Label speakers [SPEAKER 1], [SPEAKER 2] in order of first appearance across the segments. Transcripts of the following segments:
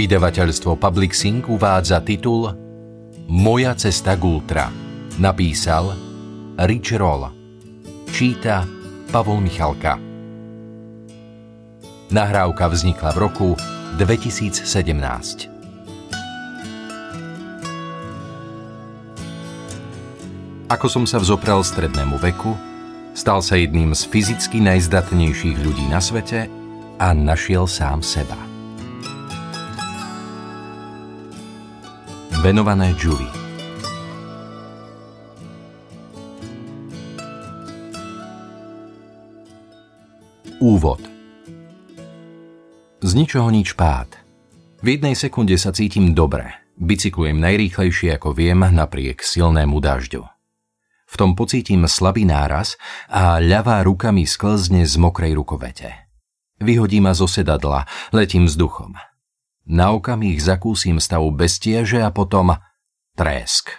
[SPEAKER 1] Vydavateľstvo Public uvádza titul Moja cesta k ultra. Napísal Rich Roll. Číta Pavol Michalka. Nahrávka vznikla v roku 2017. Ako som sa vzoprel strednému veku, stal sa jedným z fyzicky najzdatnejších ľudí na svete a našiel sám seba. Venované Julie Úvod Z ničoho nič pád. V jednej sekunde sa cítim dobre. Bicyklujem najrýchlejšie ako viem napriek silnému dažďu. V tom pocítim slabý náraz a ľavá ruka mi sklzne z mokrej rukovete. Vyhodí ma zo sedadla, letím vzduchom. Na okamih zakúsim stavu bestieže a potom trésk.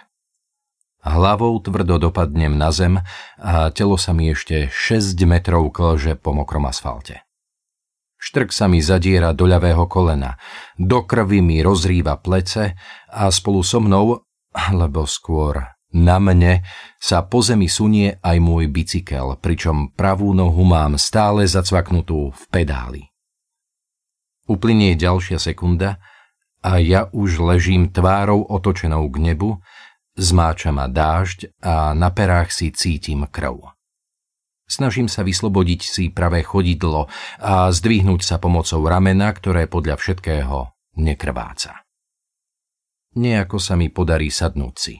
[SPEAKER 1] Hlavou tvrdo dopadnem na zem a telo sa mi ešte 6 metrov klže po mokrom asfalte. Štrk sa mi zadiera do ľavého kolena, do krvi mi rozrýva plece a spolu so mnou, alebo skôr na mne, sa po zemi sunie aj môj bicykel, pričom pravú nohu mám stále zacvaknutú v pedáli. Uplynie ďalšia sekunda a ja už ležím tvárou otočenou k nebu, Zmáča ma dážď a na perách si cítim krv. Snažím sa vyslobodiť si pravé chodidlo a zdvihnúť sa pomocou ramena, ktoré podľa všetkého nekrváca. Nejako sa mi podarí sadnúť si.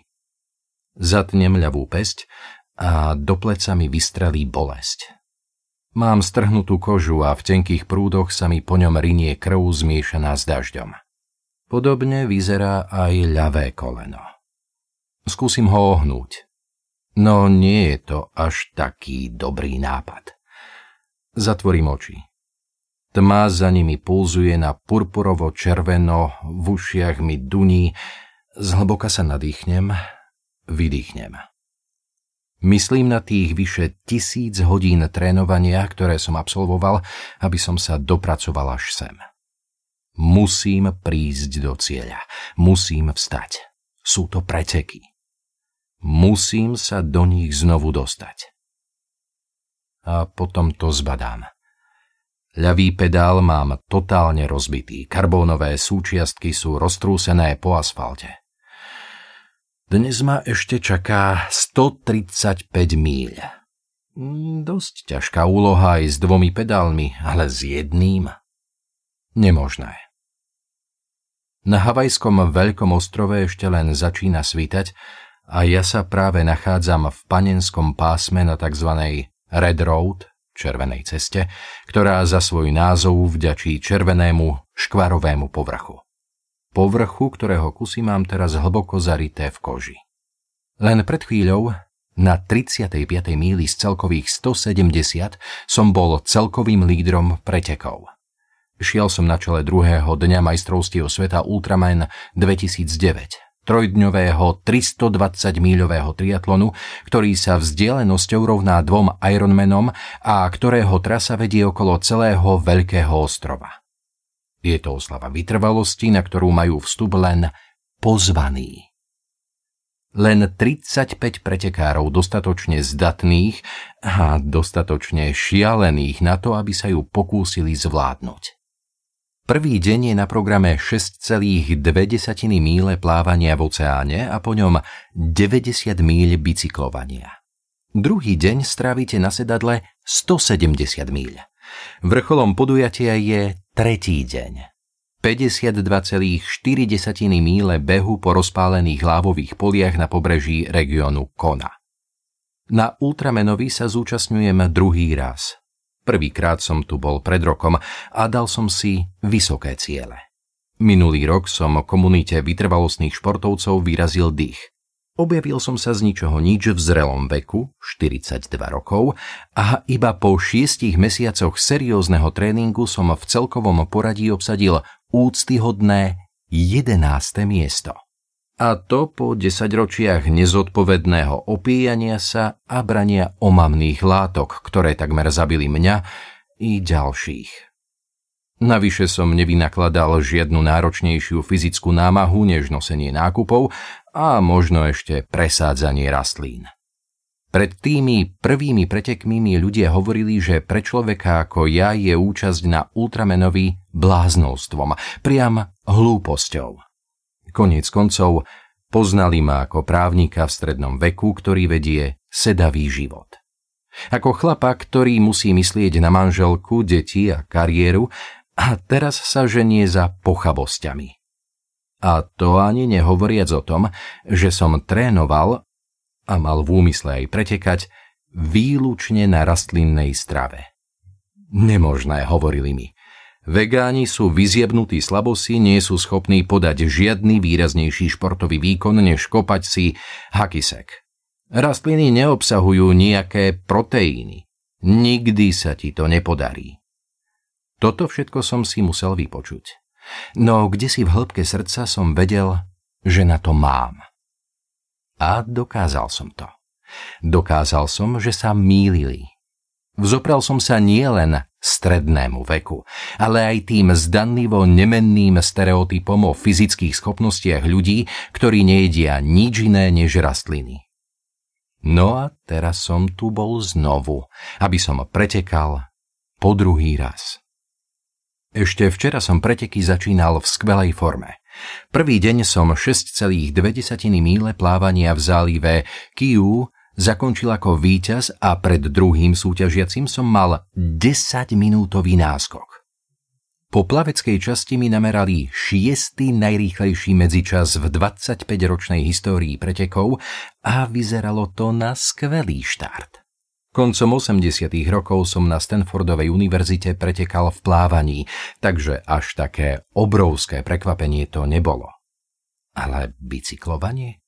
[SPEAKER 1] Zatnem ľavú pesť a do pleca mi vystrelí bolesť. Mám strhnutú kožu a v tenkých prúdoch sa mi po ňom rinie krv zmiešaná s dažďom. Podobne vyzerá aj ľavé koleno. Skúsim ho ohnúť. No nie je to až taký dobrý nápad. Zatvorím oči. Tma za nimi pulzuje na purpurovo-červeno, v ušiach mi duní, zhlboka sa nadýchnem, vydýchnem. Myslím na tých vyše tisíc hodín trénovania, ktoré som absolvoval, aby som sa dopracoval až sem. Musím prísť do cieľa. Musím vstať. Sú to preteky. Musím sa do nich znovu dostať. A potom to zbadám. Ľavý pedál mám totálne rozbitý, karbónové súčiastky sú roztrúsené po asfalte. Dnes ma ešte čaká 135 míľ. Mm, dosť ťažká úloha aj s dvomi pedálmi, ale s jedným? Nemožné. Na havajskom veľkom ostrove ešte len začína svítať a ja sa práve nachádzam v panenskom pásme na tzv. Red Road, červenej ceste, ktorá za svoj názov vďačí červenému škvarovému povrchu. Povrchu, ktorého kusy mám teraz hlboko zarité v koži. Len pred chvíľou, na 35. míli z celkových 170, som bol celkovým lídrom pretekov. Šiel som na čele druhého dňa majstrovstiev sveta Ultraman 2009 trojdňového 320-míľového triatlonu, ktorý sa vzdialenosťou rovná dvom Ironmanom a ktorého trasa vedie okolo celého Veľkého ostrova. Je to oslava vytrvalosti, na ktorú majú vstup len pozvaní. Len 35 pretekárov dostatočne zdatných a dostatočne šialených na to, aby sa ju pokúsili zvládnuť. Prvý deň je na programe 6,2 míle plávania v oceáne a po ňom 90 míľ bicyklovania. Druhý deň strávite na sedadle 170 míľ. Vrcholom podujatia je tretí deň. 52,4 míle behu po rozpálených lávových poliach na pobreží regiónu Kona. Na Ultramenovi sa zúčastňujem druhý raz – Prvýkrát som tu bol pred rokom a dal som si vysoké ciele. Minulý rok som komunite vytrvalostných športovcov vyrazil dých. Objavil som sa z ničoho nič v zrelom veku, 42 rokov, a iba po šiestich mesiacoch seriózneho tréningu som v celkovom poradí obsadil úctyhodné 11. miesto. A to po desaťročiach nezodpovedného opíjania sa a brania omamných látok, ktoré takmer zabili mňa i ďalších. Navyše som nevynakladal žiadnu náročnejšiu fyzickú námahu než nosenie nákupov a možno ešte presádzanie rastlín. Pred tými prvými pretekmi mi ľudia hovorili, že pre človeka ako ja je účasť na ultramenovi bláznostvom, priam hlúposťou. Koniec koncov poznali ma ako právnika v strednom veku, ktorý vedie sedavý život. Ako chlapa, ktorý musí myslieť na manželku, deti a kariéru, a teraz sa ženie za pochabosťami. A to ani nehovoriac o tom, že som trénoval a mal v úmysle aj pretekať výlučne na rastlinnej strave. Nemožné, hovorili mi. Vegáni sú vyziebnutí slabosi, nie sú schopní podať žiadny výraznejší športový výkon, než kopať si hakisek. Rastliny neobsahujú nejaké proteíny. Nikdy sa ti to nepodarí. Toto všetko som si musel vypočuť. No kde si v hĺbke srdca som vedel, že na to mám. A dokázal som to. Dokázal som, že sa mýlili. Vzopral som sa nielen strednému veku, ale aj tým zdanlivo nemenným stereotypom o fyzických schopnostiach ľudí, ktorí nejedia nič iné než rastliny. No a teraz som tu bol znovu, aby som pretekal po druhý raz. Ešte včera som preteky začínal v skvelej forme. Prvý deň som 6,2 míle plávania v zálive Kiu zakončil ako víťaz a pred druhým súťažiacim som mal 10-minútový náskok. Po plaveckej časti mi namerali šiestý najrýchlejší medzičas v 25-ročnej histórii pretekov a vyzeralo to na skvelý štart. Koncom 80. rokov som na Stanfordovej univerzite pretekal v plávaní, takže až také obrovské prekvapenie to nebolo. Ale bicyklovanie?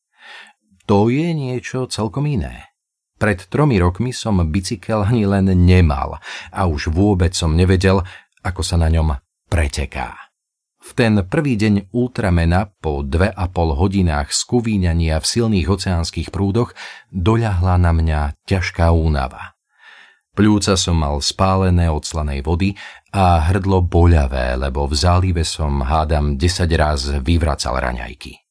[SPEAKER 1] To je niečo celkom iné. Pred tromi rokmi som bicykel ani len nemal a už vôbec som nevedel, ako sa na ňom preteká. V ten prvý deň ultramena po dve a pol hodinách skúvíňania v silných oceánskych prúdoch doľahla na mňa ťažká únava. Pľúca som mal spálené od slanej vody a hrdlo boľavé, lebo v zálive som hádam 10 raz vyvracal raňajky.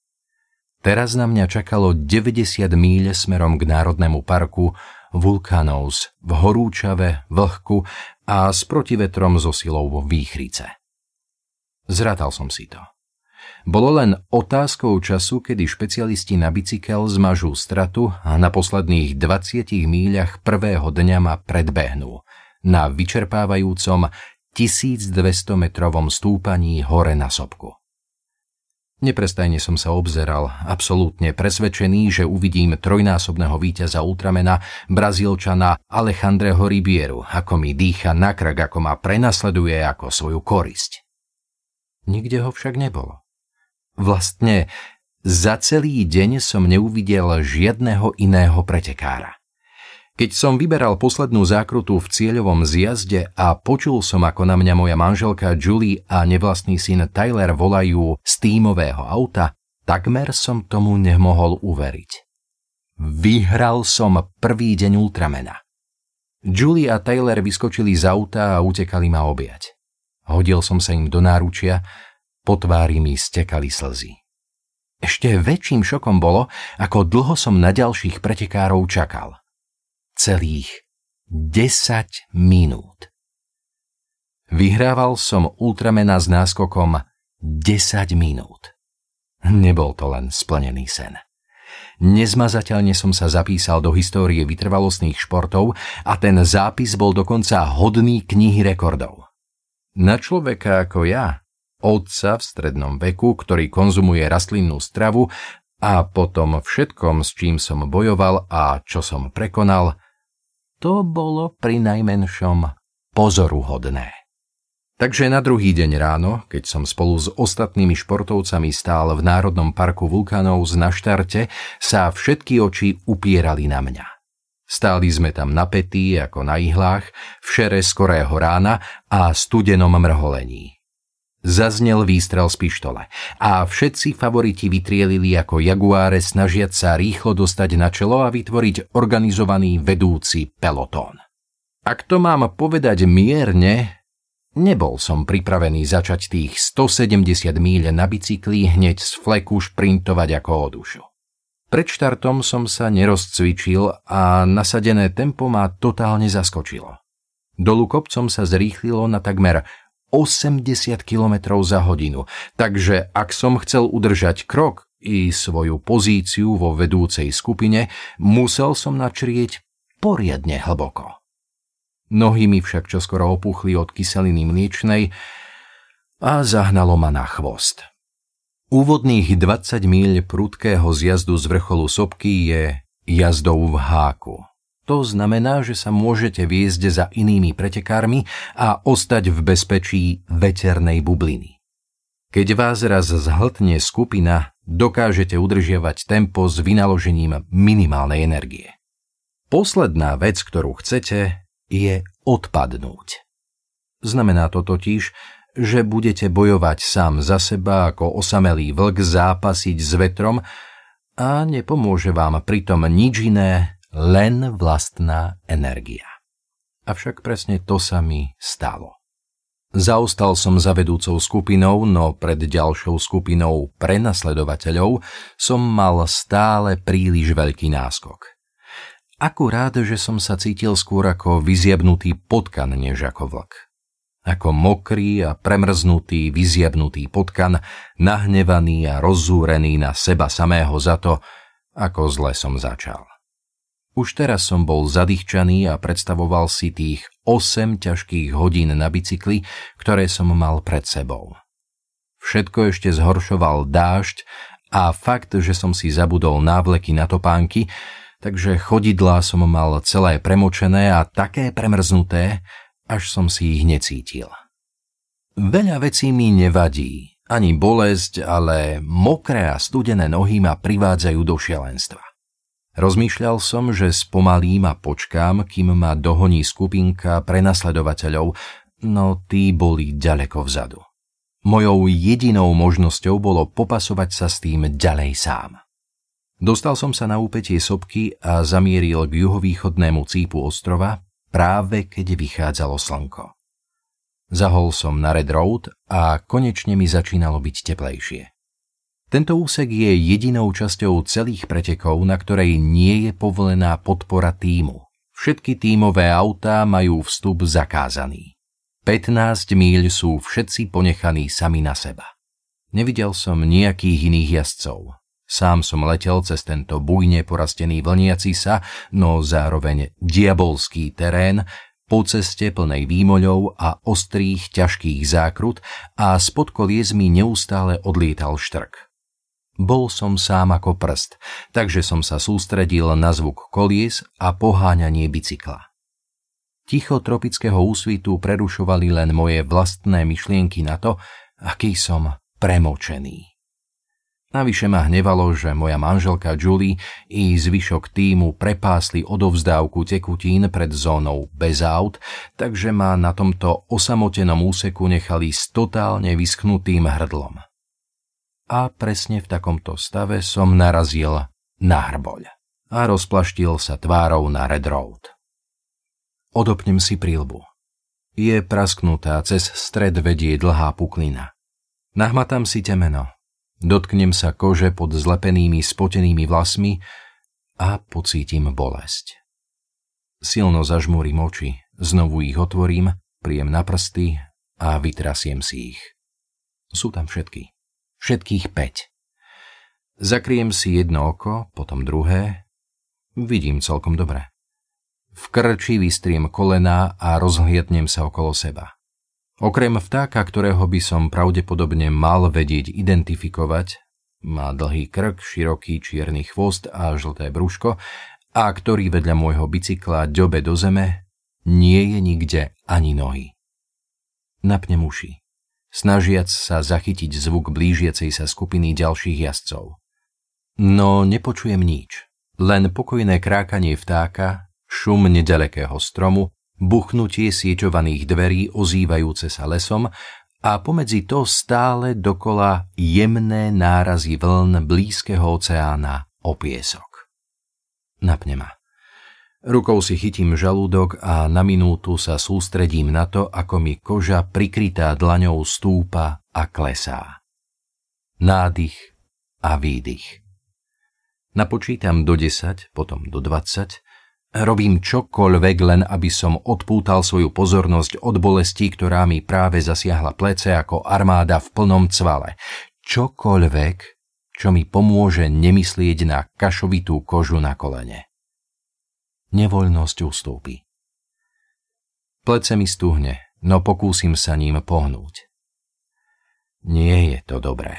[SPEAKER 1] Teraz na mňa čakalo 90 míľ smerom k Národnému parku Vulkanovs v horúčave, vlhku a s protivetrom so silou vo výchrice. Zrátal som si to. Bolo len otázkou času, kedy špecialisti na bicykel zmažú stratu a na posledných 20 míľach prvého dňa ma predbehnú na vyčerpávajúcom 1200 metrovom stúpaní hore na sopku. Neprestajne som sa obzeral, absolútne presvedčený, že uvidím trojnásobného víťaza Ultramena, Brazílčana Alejandreho Ribieru, ako mi dýcha na krk, ako ma prenasleduje ako svoju korisť. Nikde ho však nebolo. Vlastne za celý deň som neuvidel žiadneho iného pretekára. Keď som vyberal poslednú zákrutu v cieľovom zjazde a počul som, ako na mňa moja manželka Julie a nevlastný syn Tyler volajú z tímového auta, takmer som tomu nemohol uveriť. Vyhral som prvý deň Ultramena. Julie a Taylor vyskočili z auta a utekali ma objať. Hodil som sa im do náručia, po tvári mi stekali slzy. Ešte väčším šokom bolo, ako dlho som na ďalších pretekárov čakal. Celých 10 minút. Vyhrával som Ultramena s náskokom 10 minút. Nebol to len splnený sen. Nezmazateľne som sa zapísal do histórie vytrvalostných športov a ten zápis bol dokonca hodný knihy rekordov. Na človeka ako ja, otca v strednom veku, ktorý konzumuje rastlinnú stravu a potom všetkom, s čím som bojoval a čo som prekonal, to bolo pri najmenšom pozoruhodné. Takže na druhý deň ráno, keď som spolu s ostatnými športovcami stál v Národnom parku vulkánov na štarte, sa všetky oči upierali na mňa. Stáli sme tam napätí ako na ihlách, v šere skorého rána a studenom mrholení. Zaznel výstrel z pištole a všetci favoriti vytrielili ako jaguáre snažiať sa rýchlo dostať na čelo a vytvoriť organizovaný vedúci pelotón. Ak to mám povedať mierne, Nebol som pripravený začať tých 170 míľ na bicykli hneď z fleku šprintovať ako o dušu. Pred štartom som sa nerozcvičil a nasadené tempo ma totálne zaskočilo. Dolu kopcom sa zrýchlilo na takmer 80 km za hodinu, takže ak som chcel udržať krok i svoju pozíciu vo vedúcej skupine, musel som načrieť poriadne hlboko. Nohy mi však čoskoro opuchli od kyseliny mliečnej a zahnalo ma na chvost. Úvodných 20 míľ prudkého zjazdu z vrcholu sopky je jazdou v háku. To znamená, že sa môžete viesť za inými pretekármi a ostať v bezpečí veternej bubliny. Keď vás raz zhltne skupina, dokážete udržiavať tempo s vynaložením minimálnej energie. Posledná vec, ktorú chcete, je odpadnúť. Znamená to totiž, že budete bojovať sám za seba ako osamelý vlk zápasiť s vetrom a nepomôže vám pritom nič iné, len vlastná energia. Avšak presne to sa mi stalo. Zaostal som za vedúcou skupinou, no pred ďalšou skupinou prenasledovateľov som mal stále príliš veľký náskok. Akurát, že som sa cítil skôr ako vyziabnutý potkan, než ako vlk. Ako mokrý a premrznutý, vyziabnutý potkan, nahnevaný a rozzúrený na seba samého za to, ako zle som začal. Už teraz som bol zadýchčaný a predstavoval si tých 8 ťažkých hodín na bicykli, ktoré som mal pred sebou. Všetko ešte zhoršoval dážď a fakt, že som si zabudol návleky na topánky, takže chodidlá som mal celé premočené a také premrznuté, až som si ich necítil. Veľa vecí mi nevadí, ani bolesť, ale mokré a studené nohy ma privádzajú do šialenstva. Rozmýšľal som, že spomalím a počkám, kým ma dohoní skupinka prenasledovateľov, no tí boli ďaleko vzadu. Mojou jedinou možnosťou bolo popasovať sa s tým ďalej sám. Dostal som sa na úpetie sopky a zamieril k juhovýchodnému cípu ostrova, práve keď vychádzalo slnko. Zahol som na Red Road a konečne mi začínalo byť teplejšie. Tento úsek je jedinou časťou celých pretekov, na ktorej nie je povolená podpora týmu. Všetky tímové autá majú vstup zakázaný. 15 míľ sú všetci ponechaní sami na seba. Nevidel som nejakých iných jazdcov. Sám som letel cez tento bujne porastený vlniaci sa, no zároveň diabolský terén, po ceste plnej výmoľov a ostrých, ťažkých zákrut a spod kolies mi neustále odlietal štrk. Bol som sám ako prst, takže som sa sústredil na zvuk kolies a poháňanie bicykla. Ticho tropického úsvitu prerušovali len moje vlastné myšlienky na to, aký som premočený. Navyše ma hnevalo, že moja manželka Julie i zvyšok týmu prepásli odovzdávku tekutín pred zónou bez aut, takže ma na tomto osamotenom úseku nechali s totálne vyschnutým hrdlom. A presne v takomto stave som narazil na hrboľ a rozplaštil sa tvárou na Red Road. Odopnem si prílbu. Je prasknutá, cez stred vedie dlhá puklina. Nahmatám si temeno, Dotknem sa kože pod zlepenými spotenými vlasmi a pocítim bolesť. Silno zažmúrim oči, znovu ich otvorím, príjem na prsty a vytrasiem si ich. Sú tam všetky. Všetkých päť. Zakriem si jedno oko, potom druhé. Vidím celkom dobre. V krči vystriem kolená a rozhliadnem sa okolo seba. Okrem vtáka, ktorého by som pravdepodobne mal vedieť identifikovať, má dlhý krk, široký čierny chvost a žlté brúško a ktorý vedľa môjho bicykla ďobe do zeme, nie je nikde ani nohy. Napnem uši, snažiac sa zachytiť zvuk blížiacej sa skupiny ďalších jazdcov. No nepočujem nič, len pokojné krákanie vtáka, šum nedalekého stromu buchnutie sieťovaných dverí ozývajúce sa lesom a pomedzi to stále dokola jemné nárazy vln blízkeho oceána o piesok. Napne ma. Rukou si chytím žalúdok a na minútu sa sústredím na to, ako mi koža prikrytá dlaňou stúpa a klesá. Nádych a výdych. Napočítam do 10, potom do 20. Robím čokoľvek, len aby som odpútal svoju pozornosť od bolesti, ktorá mi práve zasiahla plece ako armáda v plnom cvale. Čokoľvek, čo mi pomôže nemyslieť na kašovitú kožu na kolene nevoľnosť ustúpi. Plece mi stuhne, no pokúsim sa ním pohnúť. Nie je to dobré.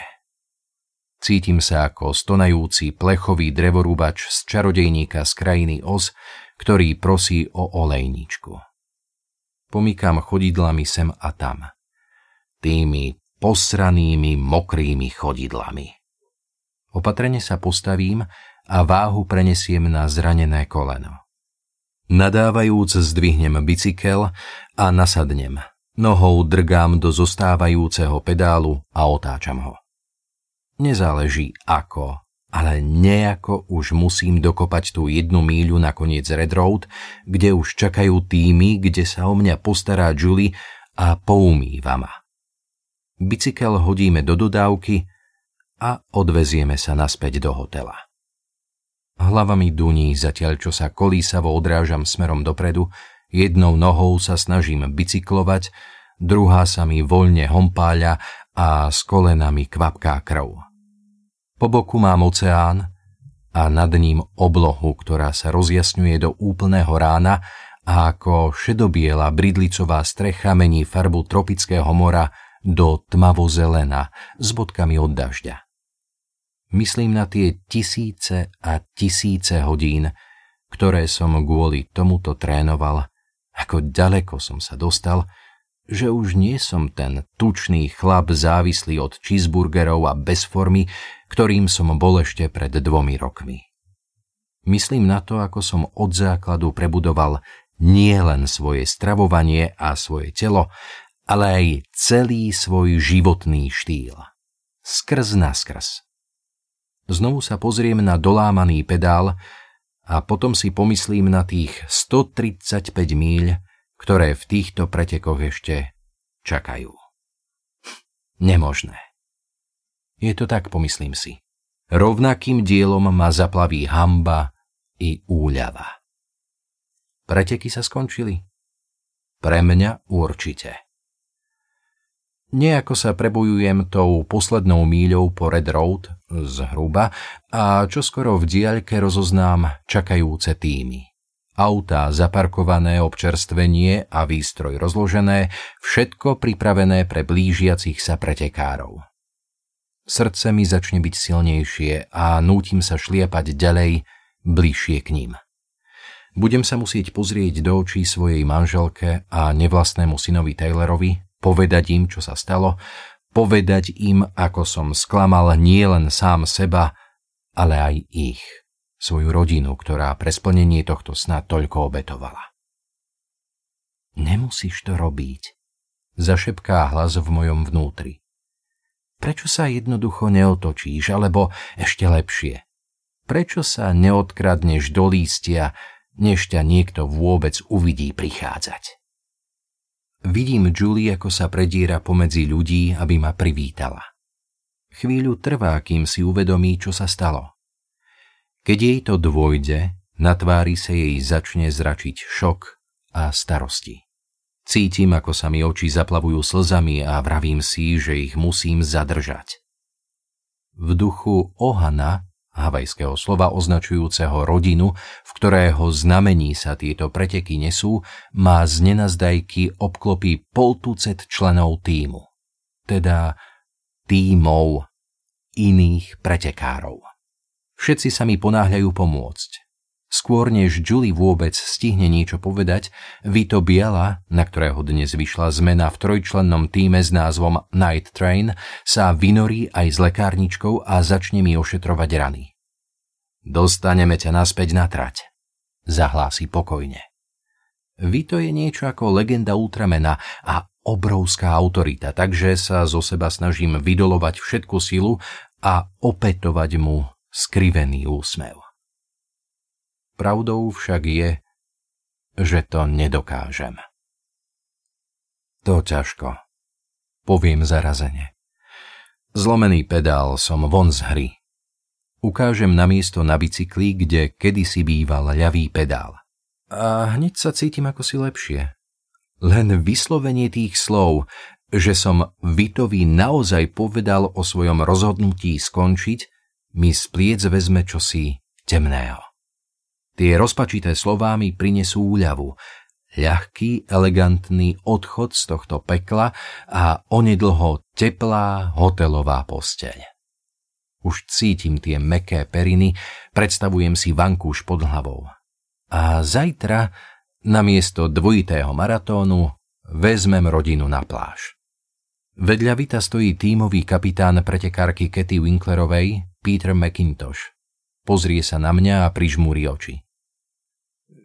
[SPEAKER 1] Cítim sa ako stonajúci plechový drevorúbač z čarodejníka z krajiny Oz, ktorý prosí o olejničku. Pomykám chodidlami sem a tam. Tými posranými, mokrými chodidlami. Opatrene sa postavím a váhu prenesiem na zranené koleno. Nadávajúc zdvihnem bicykel a nasadnem. Nohou drgám do zostávajúceho pedálu a otáčam ho. Nezáleží ako, ale nejako už musím dokopať tú jednu míľu na koniec Red Road, kde už čakajú týmy, kde sa o mňa postará Julie a poumýva ma. Bicykel hodíme do dodávky a odvezieme sa naspäť do hotela. Hlava mi duní, zatiaľ čo sa kolísavo odrážam smerom dopredu, jednou nohou sa snažím bicyklovať, druhá sa mi voľne hompáľa a s kolenami kvapká krv. Po boku mám oceán a nad ním oblohu, ktorá sa rozjasňuje do úplného rána a ako šedobiela bridlicová strecha mení farbu tropického mora do tmavo-zelena s bodkami od dažďa. Myslím na tie tisíce a tisíce hodín, ktoré som kvôli tomuto trénoval, ako ďaleko som sa dostal, že už nie som ten tučný chlap závislý od cheeseburgerov a bez formy, ktorým som bol ešte pred dvomi rokmi. Myslím na to, ako som od základu prebudoval nie len svoje stravovanie a svoje telo, ale aj celý svoj životný štýl. Skrz na skrz. Znovu sa pozriem na dolámaný pedál a potom si pomyslím na tých 135 míľ, ktoré v týchto pretekoch ešte čakajú. Nemožné. Je to tak, pomyslím si. Rovnakým dielom ma zaplaví hamba i úľava. Preteky sa skončili? Pre mňa určite. Nejako sa prebojujem tou poslednou míľou po Red Road zhruba a čoskoro v diaľke rozoznám čakajúce týmy. Autá zaparkované, občerstvenie a výstroj rozložené, všetko pripravené pre blížiacich sa pretekárov. Srdce mi začne byť silnejšie a nútim sa šliepať ďalej, bližšie k ním. Budem sa musieť pozrieť do očí svojej manželke a nevlastnému synovi Taylorovi, povedať im, čo sa stalo, povedať im, ako som sklamal nie len sám seba, ale aj ich, svoju rodinu, ktorá pre splnenie tohto sna toľko obetovala. Nemusíš to robiť, zašepká hlas v mojom vnútri. Prečo sa jednoducho neotočíš, alebo ešte lepšie? Prečo sa neodkradneš do lístia, než ťa niekto vôbec uvidí prichádzať? Vidím Julie, ako sa prediera pomedzi ľudí, aby ma privítala. Chvíľu trvá, kým si uvedomí, čo sa stalo. Keď jej to dôjde, na tvári sa jej začne zračiť šok a starosti. Cítim, ako sa mi oči zaplavujú slzami a vravím si, že ich musím zadržať. V duchu Ohana havajského slova označujúceho rodinu, v ktorého znamení sa tieto preteky nesú, má z nenazdajky obklopí poltucet členov týmu. Teda týmov iných pretekárov. Všetci sa mi ponáhľajú pomôcť. Skôr než Julie vôbec stihne niečo povedať, Vito Biela, na ktorého dnes vyšla zmena v trojčlennom týme s názvom Night Train, sa vynorí aj s lekárničkou a začne mi ošetrovať rany. Dostaneme ťa naspäť na trať, zahlási pokojne. Vito je niečo ako legenda Ultramena a obrovská autorita, takže sa zo seba snažím vydolovať všetku silu a opätovať mu skrivený úsmev. Pravdou však je, že to nedokážem. To ťažko, poviem zarazene. Zlomený pedál som von z hry. Ukážem na miesto na bicykli, kde kedysi býval ľavý pedál. A hneď sa cítim ako si lepšie. Len vyslovenie tých slov, že som Vitovi naozaj povedal o svojom rozhodnutí skončiť, mi z pliec vezme čosi temného. Tie rozpačité slová mi prinesú úľavu, ľahký, elegantný odchod z tohto pekla a onedlho teplá hotelová posteľ. Už cítim tie meké periny, predstavujem si vankúš pod hlavou. A zajtra, namiesto dvojitého maratónu, vezmem rodinu na pláž. Vedľa Vita stojí tímový kapitán pretekárky Katy Winklerovej, Peter McIntosh. Pozrie sa na mňa a prižmúri oči.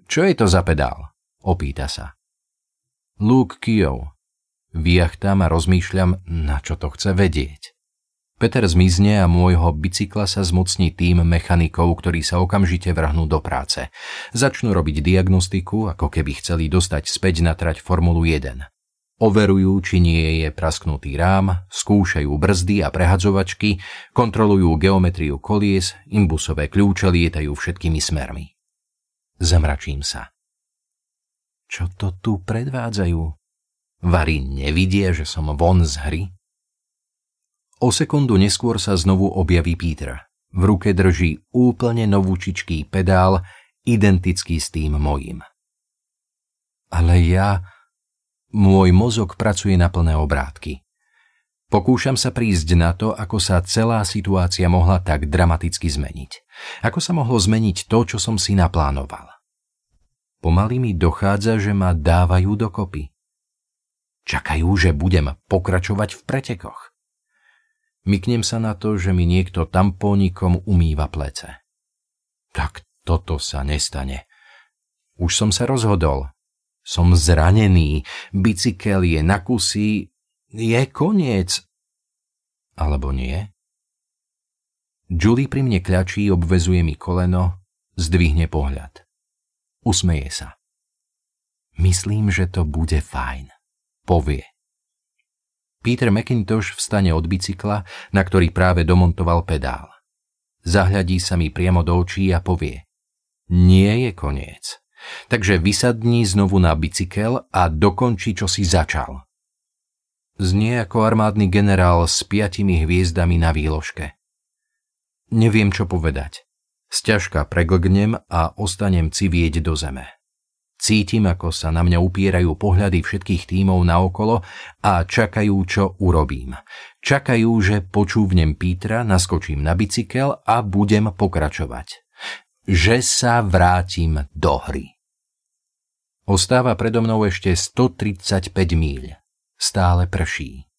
[SPEAKER 1] Čo je to za pedál? Opýta sa. Luke Kio. Vyjachtam a rozmýšľam, na čo to chce vedieť. Peter zmizne a môjho bicykla sa zmocní tým mechanikov, ktorí sa okamžite vrhnú do práce. Začnú robiť diagnostiku, ako keby chceli dostať späť na trať Formulu 1. Overujú, či nie je prasknutý rám, skúšajú brzdy a prehadzovačky, kontrolujú geometriu kolies, imbusové kľúče lietajú všetkými smermi. Zamračím sa. Čo to tu predvádzajú? Vary nevidie, že som von z hry? O sekundu neskôr sa znovu objaví Peter. V ruke drží úplne novúčičký pedál, identický s tým mojim. Ale ja... Môj mozog pracuje na plné obrátky. Pokúšam sa prísť na to, ako sa celá situácia mohla tak dramaticky zmeniť. Ako sa mohlo zmeniť to, čo som si naplánoval. Pomaly mi dochádza, že ma dávajú dokopy. Čakajú, že budem pokračovať v pretekoch. Myknem sa na to, že mi niekto tampónikom umýva plece. Tak toto sa nestane. Už som sa rozhodol. Som zranený, bicykel je na kusy, je koniec. Alebo nie? Julie pri mne kľačí, obvezuje mi koleno, zdvihne pohľad. Usmeje sa. Myslím, že to bude fajn, povie. Peter McIntosh vstane od bicykla, na ktorý práve domontoval pedál. Zahľadí sa mi priamo do očí a povie Nie je koniec. Takže vysadni znovu na bicykel a dokonči, čo si začal. Znie ako armádny generál s piatimi hviezdami na výložke. Neviem, čo povedať. Sťažka preglgnem a ostanem civieť do zeme. Cítim, ako sa na mňa upierajú pohľady všetkých tímov naokolo a čakajú, čo urobím. Čakajú, že počúvnem Pítra, naskočím na bicykel a budem pokračovať. Že sa vrátim do hry. Ostáva predo mnou ešte 135 míľ. Stále prší.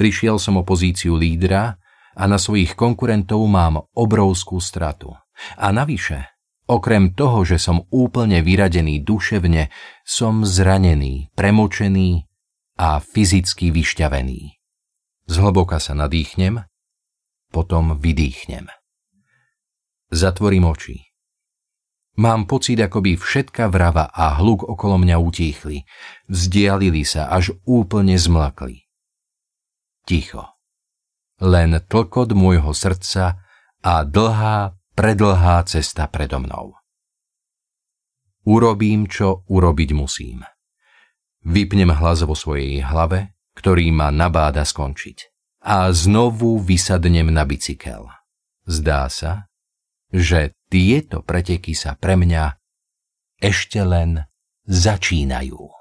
[SPEAKER 1] Prišiel som o pozíciu lídra a na svojich konkurentov mám obrovskú stratu. A navyše, okrem toho, že som úplne vyradený duševne, som zranený, premočený a fyzicky vyšťavený. Zhlboka sa nadýchnem, potom vydýchnem. Zatvorím oči. Mám pocit, ako by všetka vrava a hluk okolo mňa utíchli, vzdialili sa, až úplne zmlakli. Ticho len tlkot môjho srdca a dlhá, predlhá cesta predo mnou. Urobím, čo urobiť musím. Vypnem hlas vo svojej hlave, ktorý ma nabáda skončiť. A znovu vysadnem na bicykel. Zdá sa, že tieto preteky sa pre mňa ešte len začínajú.